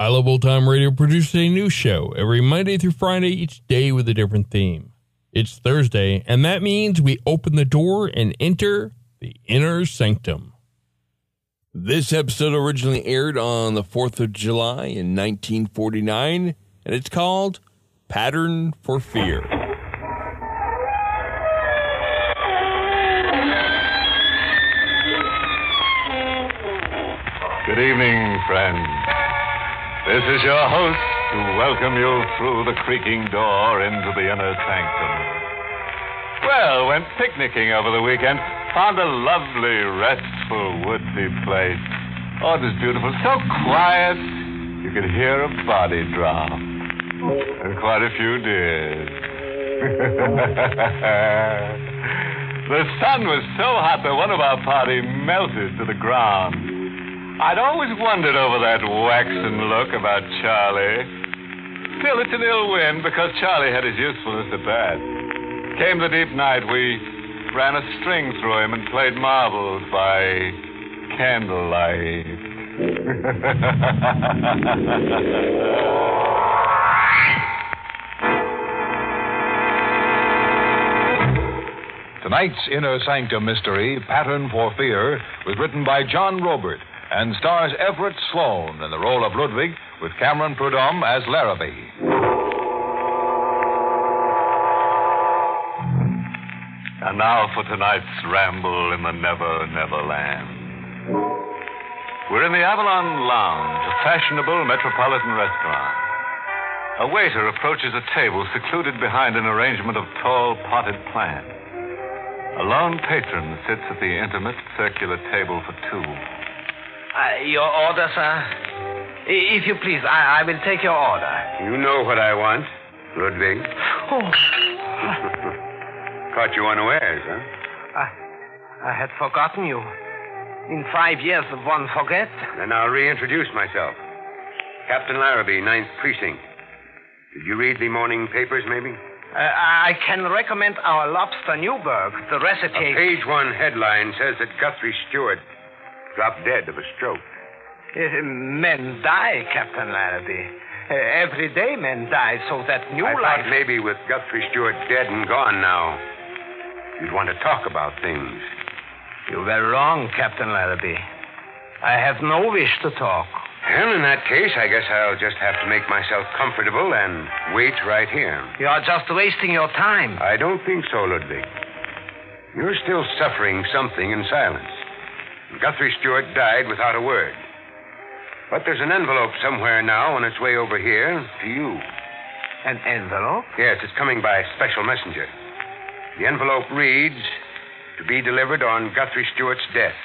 I Love Old Time Radio produces a new show every Monday through Friday, each day with a different theme. It's Thursday, and that means we open the door and enter the inner sanctum. This episode originally aired on the 4th of July in 1949, and it's called Pattern for Fear. Good evening, friends. This is your host to welcome you through the creaking door into the inner sanctum. Well, went picnicking over the weekend. Found a lovely, restful, woodsy place. Oh, it was beautiful. So quiet, you could hear a body drop. And quite a few did. the sun was so hot that one of our party melted to the ground. I'd always wondered over that waxen look about Charlie. Still, it's an ill wind because Charlie had his usefulness at bat. Came the deep night, we ran a string through him and played marbles by candlelight. Tonight's Inner Sanctum Mystery, Pattern for Fear, was written by John Roeburt and stars Everett Sloane in the role of Ludwig with Cameron Prudhomme as Larrabee. And now for tonight's ramble in the Never Never Land. We're in the Avalon Lounge, a fashionable metropolitan restaurant. A waiter approaches a table secluded behind an arrangement of tall potted plants. A lone patron sits at the intimate circular table for two. Uh, your order, sir? If you please, I, I, will take your order. You know what I want, Ludwig. Oh. Caught you unawares, huh? I, I had forgotten you. In five years, one forgets. Then I'll reintroduce myself. Captain Larrabee, Ninth Precinct. Did you read the morning papers, maybe? Uh, I can recommend our lobster Newburg. The recipe. A page one headline says that Guthrie Stewart dropped dead of a stroke. Uh, men die, Captain Larrabee. Uh, every day men die, so that new I life. thought maybe with Guthrie Stewart dead and gone now, you'd want to talk about things. You were wrong, Captain Larrabee. I have no wish to talk. Well, in that case, I guess I'll just have to make myself comfortable and wait right here. You're just wasting your time. I don't think so, Ludwig. You're still suffering something in silence. Guthrie Stewart died without a word. But there's an envelope somewhere now on its way over here to you. An envelope? Yes, it's coming by special messenger. The envelope reads To be delivered on Guthrie Stewart's death.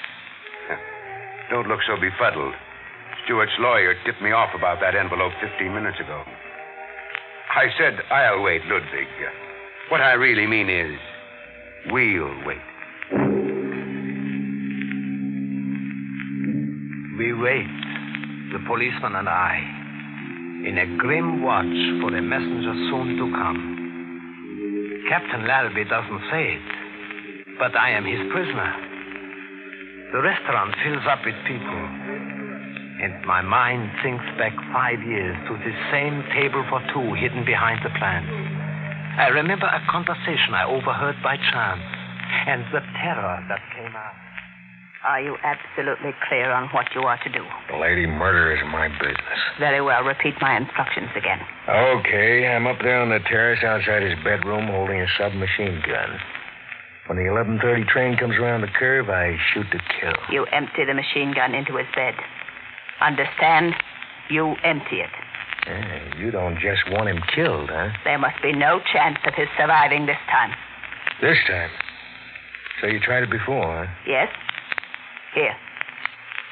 Don't look so befuddled. Stewart's lawyer tipped me off about that envelope 15 minutes ago. I said I'll wait, Ludwig. What I really mean is, we'll wait. We wait, the policeman and I, in a grim watch for a messenger soon to come. Captain Larrabee doesn't say it, but I am his prisoner. The restaurant fills up with people, and my mind thinks back five years to this same table for two hidden behind the plants. I remember a conversation I overheard by chance, and the terror that came out. Are you absolutely clear on what you are to do? Lady, murder is my business. Very well. Repeat my instructions again. Okay, I'm up there on the terrace outside his bedroom holding a submachine gun. When the 11:30 train comes around the curve, I shoot to kill. You empty the machine gun into his bed. Understand? You empty it. Yeah, you don't just want him killed, huh? There must be no chance of his surviving this time. This time. So you tried it before, huh? Yes? Here.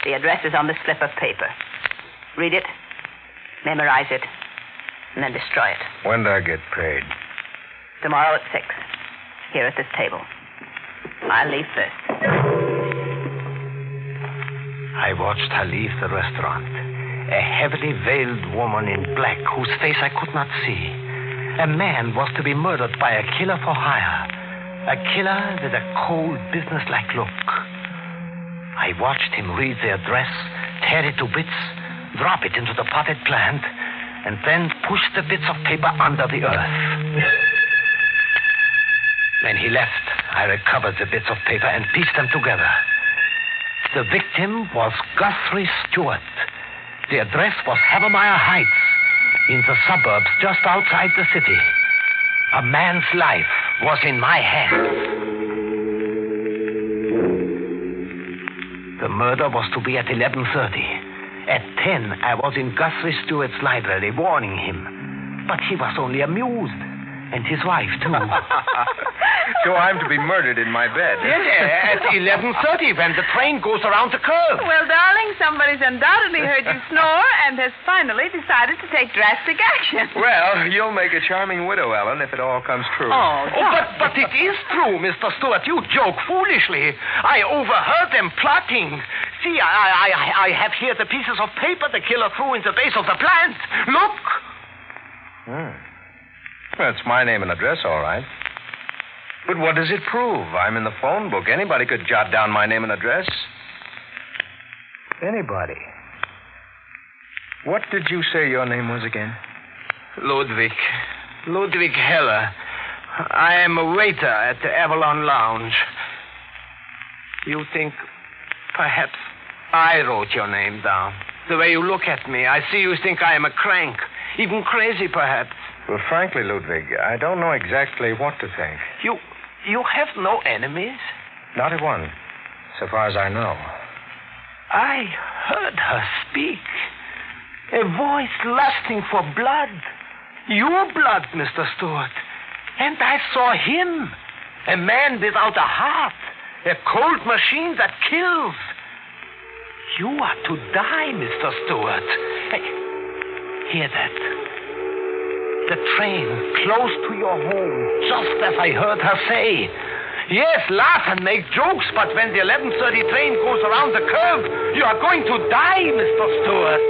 The address is on the slip of paper. Read it, memorize it, and then destroy it. When do I get paid? Tomorrow at six. Here at this table. I'll leave first. I watched her leave the restaurant. A heavily veiled woman in black whose face I could not see. A man was to be murdered by a killer for hire. A killer with a cold, businesslike look. I watched him read the address, tear it to bits, drop it into the potted plant, and then push the bits of paper under the earth. When he left, I recovered the bits of paper and pieced them together. The victim was Guthrie Stewart. The address was Havermeyer Heights, in the suburbs just outside the city. A man's life was in my hands. The murder was to be at 11.30. At 10, I was in Guthrie Stewart's library warning him. But he was only amused. And his wife, too. so I'm to be murdered in my bed. Yes, at 11.30 when the train goes around the curve. Well, darling, somebody's undoubtedly heard you snore and has finally decided to take drastic action. Well, you'll make a charming widow, Ellen, if it all comes true. Oh, but, but it is true, Mr. Stewart. You joke foolishly. I overheard them plotting. See, I, I, I have here the pieces of paper the killer threw in the base of the plant. Look. Hmm. Well, it's my name and address, all right. But what does it prove? I'm in the phone book. Anybody could jot down my name and address. Anybody. What did you say your name was again? Ludwig. Ludwig Heller. I am a waiter at the Avalon Lounge. You think perhaps I wrote your name down? The way you look at me, I see you think I am a crank. Even crazy, perhaps. Well, frankly, Ludwig, I don't know exactly what to think. You you have no enemies? Not a one, so far as I know. I heard her speak. A voice lusting for blood. Your blood, Mr. Stewart. And I saw him. A man without a heart. A cold machine that kills. You are to die, Mr. Stewart. Hey, hear that? The train close to your home, just as I heard her say. Yes, laugh and make jokes, but when the 11.30 train goes around the curve, you are going to die, Mr. Stewart.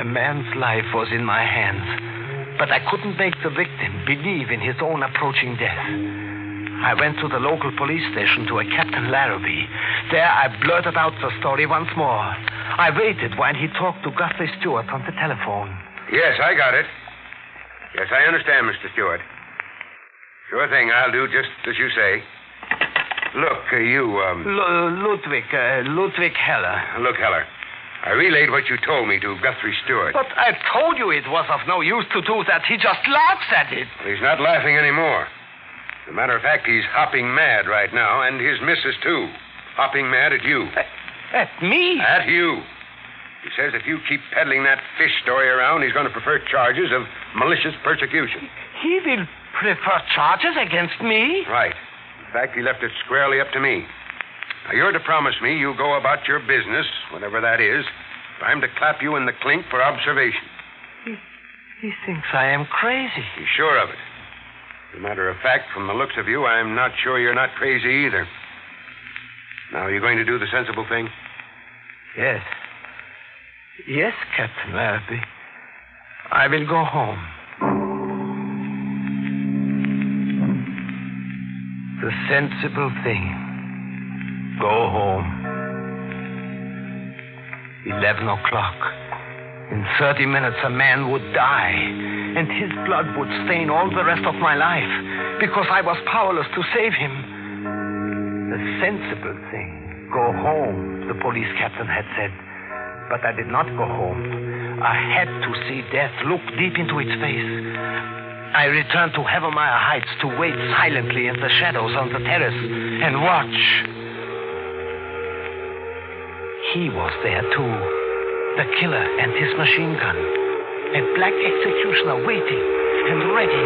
A man's life was in my hands, but I couldn't make the victim believe in his own approaching death. I went to the local police station to a Captain Larrabee. There I blurted out the story once more. I waited while he talked to Guthrie Stewart on the telephone. Yes, I got it. Yes, I understand, Mr. Stewart. Sure thing. I'll do just as you say. Look, uh, you, um. L- Ludwig, uh, Ludwig Heller. Look, Heller. I relayed what you told me to Guthrie Stewart. But I told you it was of no use to do that. He just laughs at it. He's not laughing anymore. As a matter of fact, he's hopping mad right now, and his missus, too. Hopping mad at you. At me? At you. He says if you keep peddling that fish story around, he's going to prefer charges of malicious persecution. He will prefer charges against me? Right. In fact, he left it squarely up to me. Now, you're to promise me you'll go about your business, whatever that is, I'm to clap you in the clink for observation. He, he thinks I am crazy. He's sure of it. As a matter of fact, from the looks of you, I'm not sure you're not crazy either. Now, are you going to do the sensible thing? Yes. Yes, Captain Larrabee. I will go home. The sensible thing. Go home. Eleven o'clock. In 30 minutes, a man would die, and his blood would stain all the rest of my life because I was powerless to save him. The sensible thing. Go home, the police captain had said. But I did not go home. I had to see death look deep into its face. I returned to Havermeyer Heights to wait silently in the shadows on the terrace and watch. He was there too. The killer and his machine gun. A black executioner waiting and ready.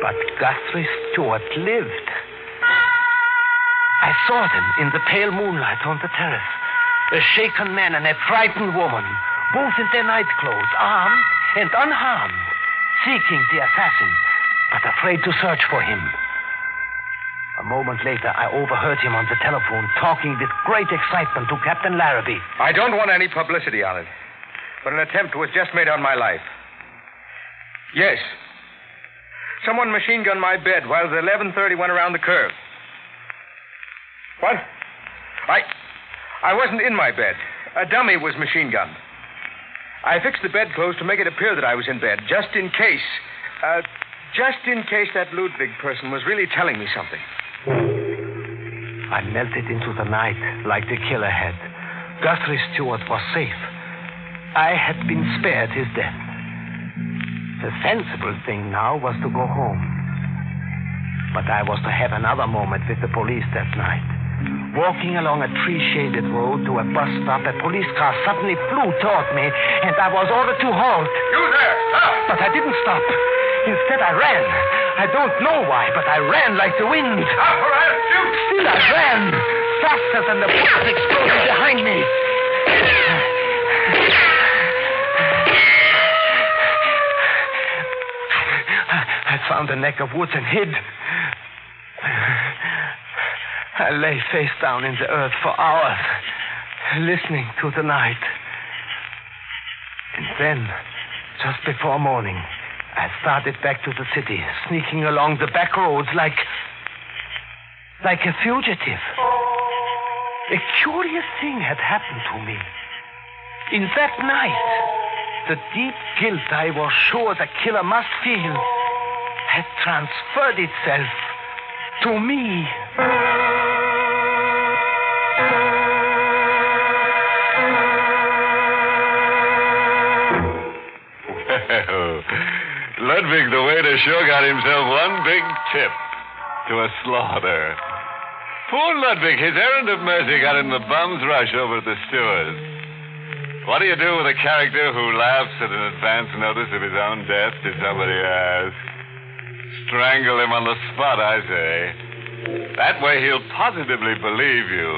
But Guthrie Stewart lived. I saw them in the pale moonlight on the terrace. A shaken man and a frightened woman, both in their night clothes, armed and unharmed, seeking the assassin, but afraid to search for him. A moment later, I overheard him on the telephone talking with great excitement to Captain Larrabee. I don't want any publicity on it, but an attempt was just made on my life. Yes. Someone machine gunned my bed while the 1130 went around the curve. What? I. I wasn't in my bed. A dummy was machine gunned. I fixed the bedclothes to make it appear that I was in bed, just in case. Uh, just in case that Ludwig person was really telling me something. I melted into the night like the killer had. Guthrie Stewart was safe. I had been spared his death. The sensible thing now was to go home. But I was to have another moment with the police that night. Walking along a tree shaded road to a bus stop, a police car suddenly flew toward me, and I was ordered to halt. You there! Stop! But I didn't stop. Instead, I ran. I don't know why, but I ran like the wind. Stop or I'll shoot! Still, I ran. Faster than the bullets exploding behind me. I found a neck of woods and hid. I lay face down in the earth for hours, listening to the night. And then, just before morning, I started back to the city, sneaking along the back roads like. like a fugitive. A curious thing had happened to me. In that night, the deep guilt I was sure the killer must feel had transferred itself to me. Ludwig the waiter sure got himself one big tip to a slaughter. Poor Ludwig, his errand of mercy got in the bum's rush over at the Stewarts. What do you do with a character who laughs at an advance notice of his own death, did somebody ask? Strangle him on the spot, I say. That way he'll positively believe you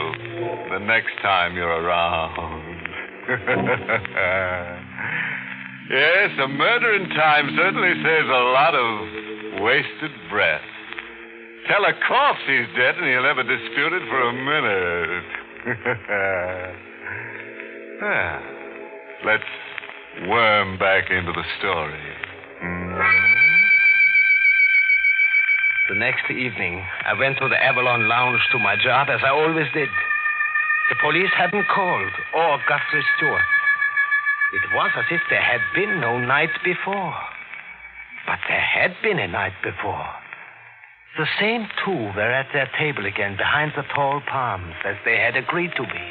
the next time you're around. yes, a murder in time certainly saves a lot of wasted breath. Tell a corpse he's dead and he'll never dispute it for a minute. Ah, Let's worm back into the story. Hmm? The next evening, I went to the Avalon Lounge to my job, as I always did. The police hadn't called, or got Guthrie Stewart. It was as if there had been no night before. But there had been a night before. The same two were at their table again behind the tall palms, as they had agreed to be.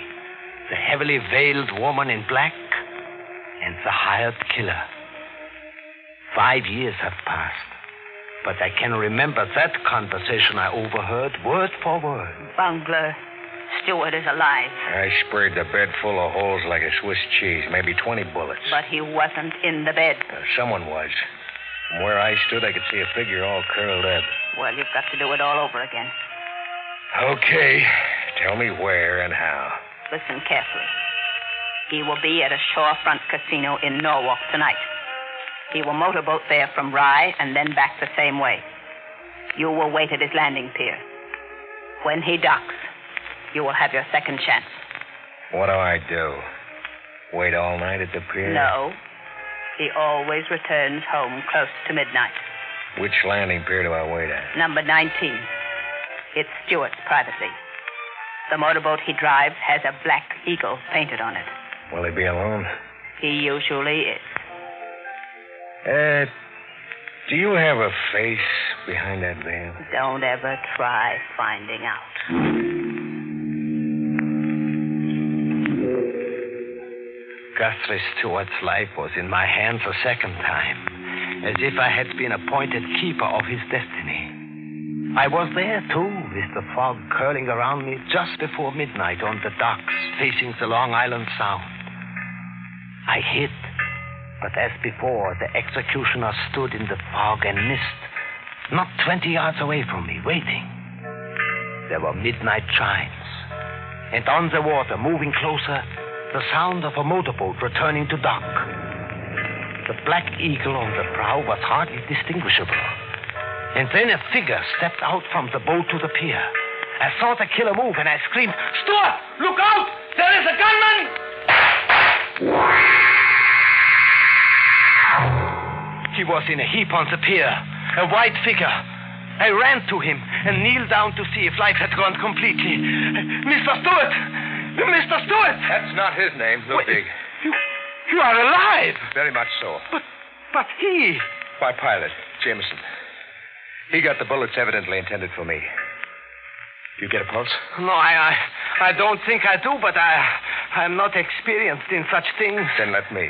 The heavily veiled woman in black and the hired killer. Five years have passed. But I can remember that conversation I overheard word for word. Bungler, Stewart is alive, I sprayed the bed full of holes like a Swiss cheese, maybe 20 bullets. but he wasn't in the bed. Uh, someone was. From where I stood, I could see a figure all curled up. Well, you've got to do it all over again. Okay. Tell me where and how. Listen carefully. He will be at a shorefront casino in Norwalk tonight. He will motorboat there from Rye and then back the same way. You will wait at his landing pier. When he docks, you will have your second chance. What do I do? Wait all night at the pier? No. He always returns home close to midnight. Which landing pier do I wait at? Number 19. It's Stewart's privately. The motorboat he drives has a black eagle painted on it. Will he be alone? He usually is. Uh, Do you have a face behind that veil? Don't ever try finding out. Guthrie Stewart's life was in my hands a second time, as if I had been appointed keeper of his destiny. I was there, too, with the fog curling around me just before midnight on the docks facing the Long Island Sound. I hid, but as before, the executioner stood in the fog and mist, not 20 yards away from me, waiting. There were midnight chimes, and on the water, moving closer, the sound of a motorboat returning to dock. The black eagle on the prow was hardly distinguishable. And then a figure stepped out from the boat to the pier. I saw the killer move and I screamed, Stewart, look out! There is a gunman! He was in a heap on the pier, a white figure. I ran to him and kneeled down to see if life had gone completely. Mr. Stewart! Mr. Stewart! That's not his name, Ludwig. You, you are alive! Very much so. But, but he. My pilot, Jameson. He got the bullets evidently intended for me. You get a pulse? No, I, I, I don't think I do, but I, I'm not experienced in such things. Then let me.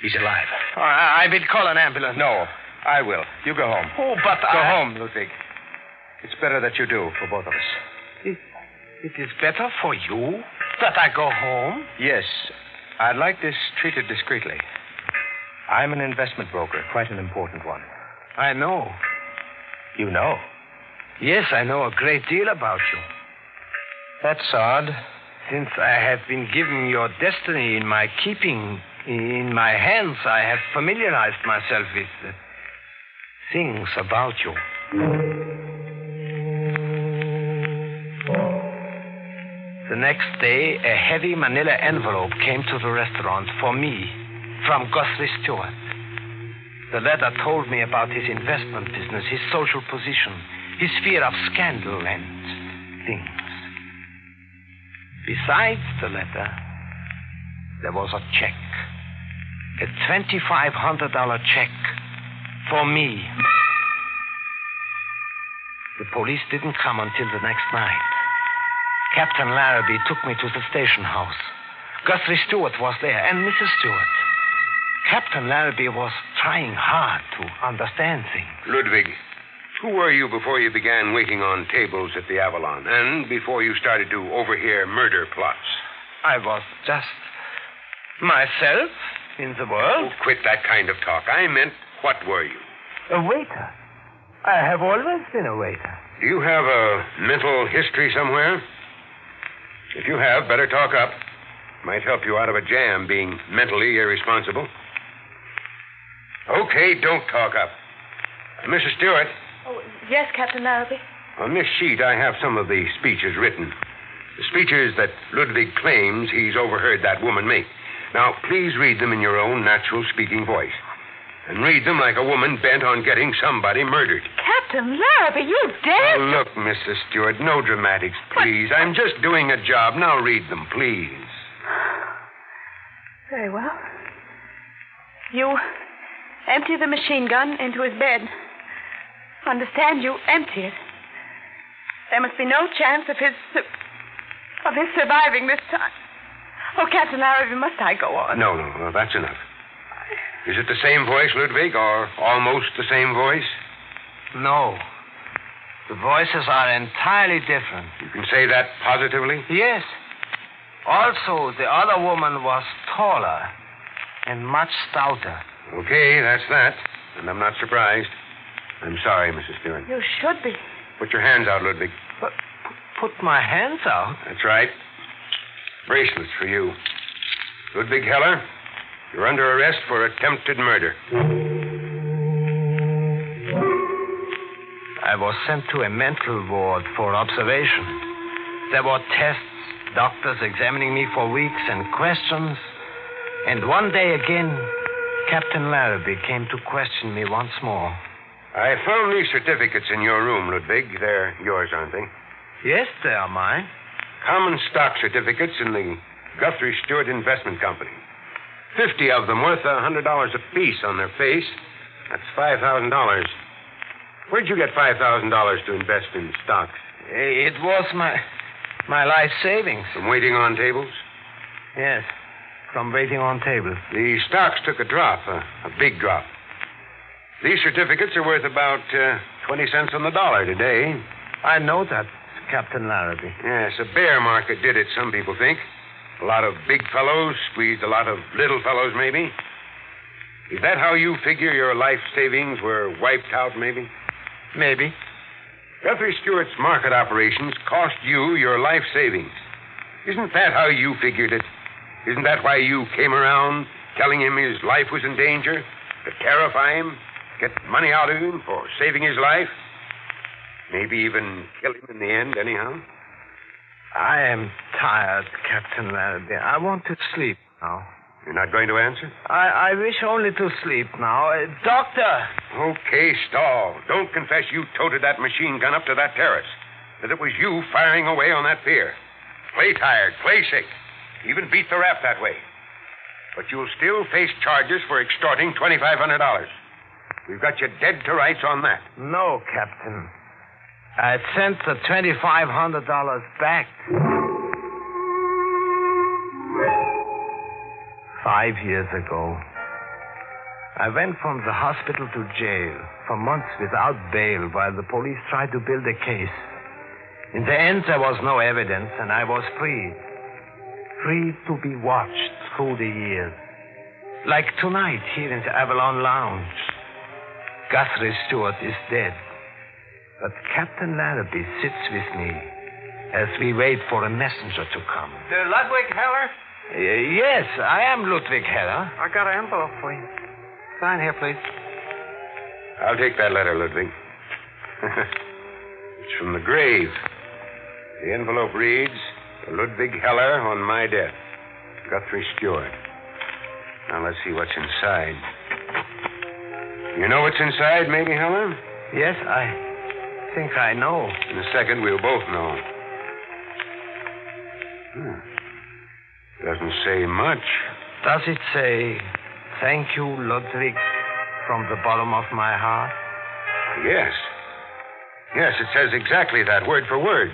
He's alive. I, I will call an ambulance. No, I will. You go home. Oh, but I Go I... home, Ludwig. It's better that you do for both of us. It, is better for you that I go home? Yes. I'd like this treated discreetly. I'm an investment broker, quite an important one. I know. You know? Yes, I know a great deal about you. That's odd. Since I have been given your destiny in my keeping, in my hands, I have familiarized myself with things about you. The next day, a heavy manila envelope came to the restaurant for me from Guthrie Stewart. The letter told me about his investment business, his social position, his fear of scandal and things. Besides the letter, there was a check. A $2,500 check for me. The police didn't come until the next night. Captain Larrabee took me to the station house. Guthrie Stewart was there, and Mrs. Stewart. Captain Larrabee was trying hard to understand things. Ludwig, who were you before you began waiting on tables at the Avalon and before you started to overhear murder plots? I was just myself in the world. Oh, quit that kind of talk. I meant, what were you? A waiter. I have always been a waiter. Do you have a mental history somewhere? If you have, better talk up. Might help you out of a jam being mentally irresponsible. Okay, don't talk up. Uh, Mrs. Stewart, Oh, yes, Captain Larrabee. on this sheet I have some of the speeches written. The speeches that Ludwig claims he's overheard that woman make. Now, please read them in your own natural speaking voice. And read them like a woman bent on getting somebody murdered. Captain Larrabee, you dare. Oh, look, Mrs. Stewart, no dramatics, please. I'm just doing a job. Now read them, please. Very well. You empty the machine gun into his bed. Understand you empty it. There must be no chance of his of his surviving this time. Oh, Captain Larrabee, must I go on? No, no, no, that's enough. Is it the same voice, Ludwig, or almost the same voice? No. The voices are entirely different. You can say that positively? Yes. Also, the other woman was taller and much stouter. Okay, that's that. And I'm not surprised. I'm sorry, Mrs. Stewart. You should be. Put your hands out, Ludwig. But put my hands out. That's right. Bracelets for you. Ludwig Heller, you're under arrest for attempted murder. I was sent to a mental ward for observation. There were tests, doctors examining me for weeks, and questions. And one day again, Captain Larrabee came to question me once more. I found these certificates in your room, Ludwig. They're yours, aren't they? Yes, they are mine. Common stock certificates in the Guthrie Stewart Investment Company. Fifty of them worth a hundred dollars apiece on their face. That's five thousand dollars. Where'd you get five thousand dollars to invest in stocks? It was my my life savings. From waiting on tables? Yes, from waiting on tables. The stocks took a drop, a, a big drop. These certificates are worth about uh, 20 cents on the dollar today. I know that, Captain Larrabee. Yes, a bear market did it, some people think. A lot of big fellows squeezed a lot of little fellows, maybe. Is that how you figure your life savings were wiped out, maybe? Maybe. Guthrie Stewart's market operations cost you your life savings. Isn't that how you figured it? Isn't that why you came around telling him his life was in danger? To terrify him? Get money out of him for saving his life? Maybe even kill him in the end, anyhow? I am tired, Captain Larrabee. I want to sleep now. You're not going to answer? I, I wish only to sleep now. Uh, doctor! Okay, stall. Don't confess you toted that machine gun up to that terrace. That it was you firing away on that pier. Play tired, play sick. Even beat the rap that way. But you'll still face charges for extorting $2,500. We've got you dead to rights on that. No, Captain. I sent the $2,500 back. Five years ago, I went from the hospital to jail for months without bail while the police tried to build a case. In the end, there was no evidence, and I was free. Free to be watched through the years. Like tonight here in the Avalon Lounge. Guthrie Stewart is dead. But Captain Larrabee sits with me as we wait for a messenger to come. The Ludwig Heller? Uh, yes, I am Ludwig Heller. I got an envelope for you. Sign here, please. I'll take that letter, Ludwig. it's from the grave. The envelope reads Ludwig Heller on my death. Guthrie Stewart. Now let's see what's inside. You know what's inside, maybe, Heller? Yes, I think I know. In a second, we'll both know. Hmm. Doesn't say much. Does it say, thank you, Ludwig, from the bottom of my heart? Yes. Yes, it says exactly that, word for word.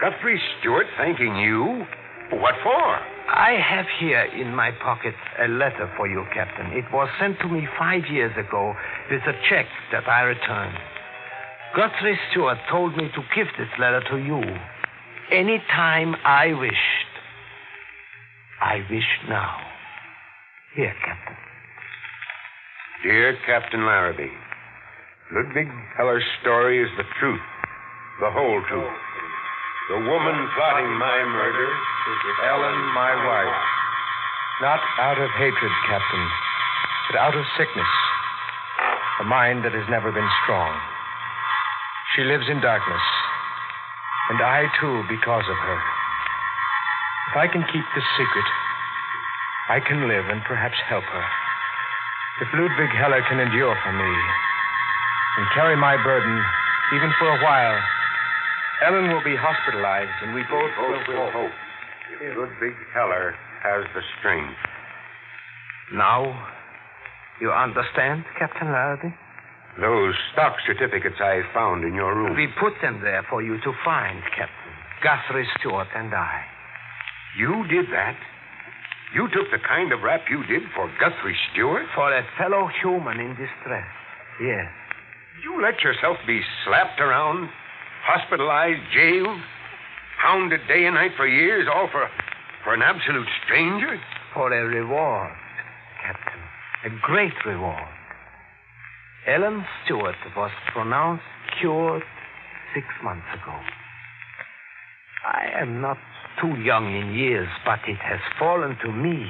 Guthrie Stewart thanking you? What for? I have here in my pocket a letter for you, Captain. It was sent to me five years ago with a check that I returned. Guthrie Stewart told me to give this letter to you any time I wished. I wish now. Here, Captain. Dear Captain Larrabee, Ludwig Heller's story is the truth, the whole truth. The woman plotting my murder is Ellen, my wife. Not out of hatred, Captain, but out of sickness. A mind that has never been strong. She lives in darkness. And I, too, because of her. If I can keep this secret, I can live and perhaps help her. If Ludwig Heller can endure for me and carry my burden, even for a while, Ellen will be hospitalized, and we both, Both will will hope. If Ludwig Heller has the strength. Now, you understand, Captain Larrabee? Those stock certificates I found in your room. We put them there for you to find, Captain. Guthrie Stewart and I. You did that? You took the kind of rap you did for Guthrie Stewart? For a fellow human in distress. Yes. You let yourself be slapped around, hospitalized, jailed, hounded day and night for years, all for for an absolute stranger? For a reward, Captain. A great reward. Ellen Stewart was pronounced cured six months ago. I am not too young in years, but it has fallen to me,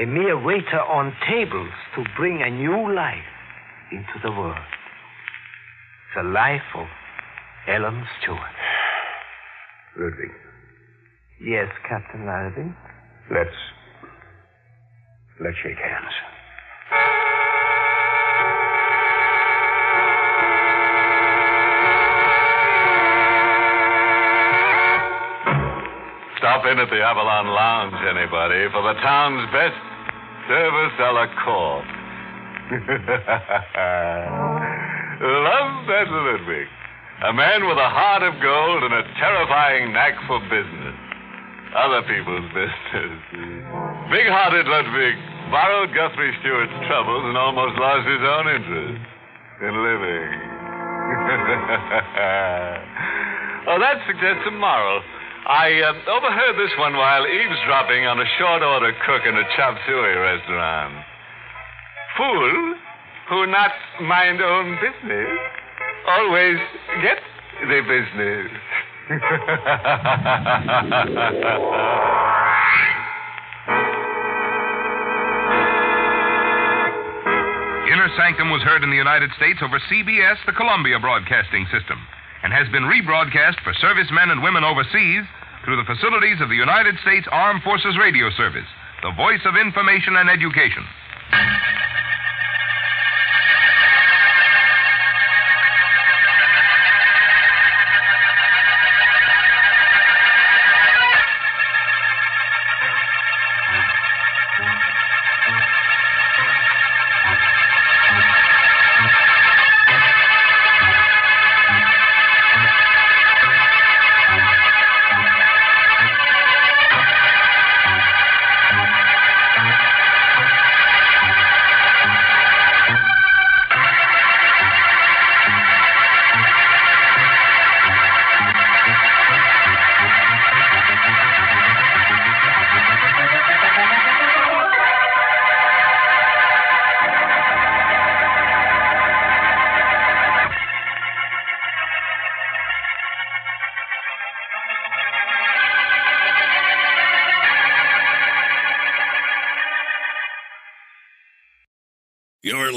a mere waiter on tables, to bring a new life into the world. The life of Ellen Stewart. Ludwig, Yes, Captain Larrabee? let's let's shake hands. In at the Avalon Lounge, anybody, for the town's best service a la. Love that Ludwig. A man with a heart of gold and a terrifying knack for business. Other people's business. Big hearted Ludwig borrowed Guthrie Stewart's troubles and almost lost his own interest in living. oh, that suggests a moral. I uh, overheard this one while eavesdropping on a short order cook in a chop suey restaurant. Fool who not mind own business always get the business. Inner Sanctum was heard in the United States over CBS, the Columbia Broadcasting System, and has been rebroadcast for servicemen and women overseas through the facilities of the United States Armed Forces Radio Service, the voice of information and education.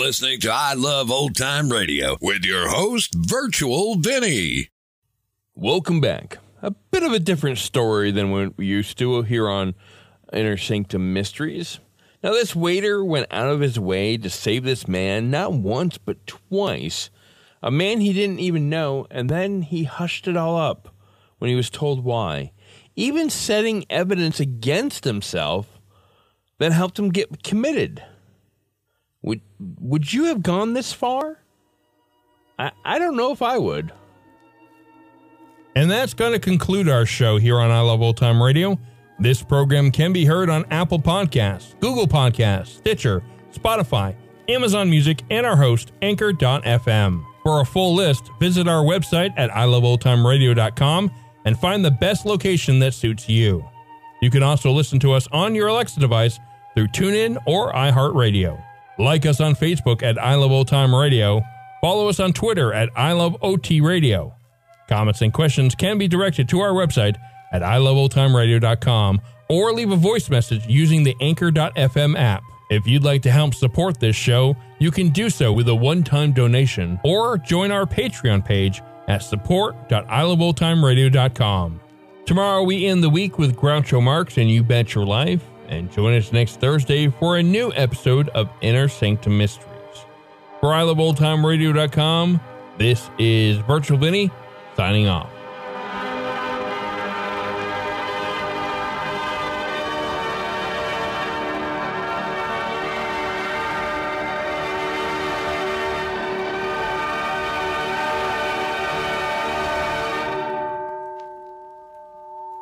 Listening to I Love Old Time Radio with your host, Virtual Vinny. Welcome back. A bit of a different story than what we used to here on Inner Sanctum Mysteries. Now, this waiter went out of his way to save this man not once but twice. A man he didn't even know, and then he hushed it all up when he was told why. Even setting evidence against himself that helped him get committed. Would would you have gone this far? I, I don't know if I would. And that's going to conclude our show here on I Love Old Time Radio. This program can be heard on Apple Podcasts, Google Podcasts, Stitcher, Spotify, Amazon Music, and our host, Anchor.fm. For a full list, visit our website at iloveoldtimeradio.com and find the best location that suits you. You can also listen to us on your Alexa device through TuneIn or iHeartRadio. Like us on Facebook at I Love Old Time Radio. Follow us on Twitter at I Love OT Radio. Comments and questions can be directed to our website at iloveoldtimeradio.com or leave a voice message using the Anchor.fm app. If you'd like to help support this show, you can do so with a one time donation or join our Patreon page at support.iloveoldtimeradio.com. Tomorrow we end the week with Groucho Marx and You Bet Your Life, and join us next Thursday for a new episode of Inner Sanctum Mysteries. For iloveoldtimeradio.com, this is Virtual Vinny signing off.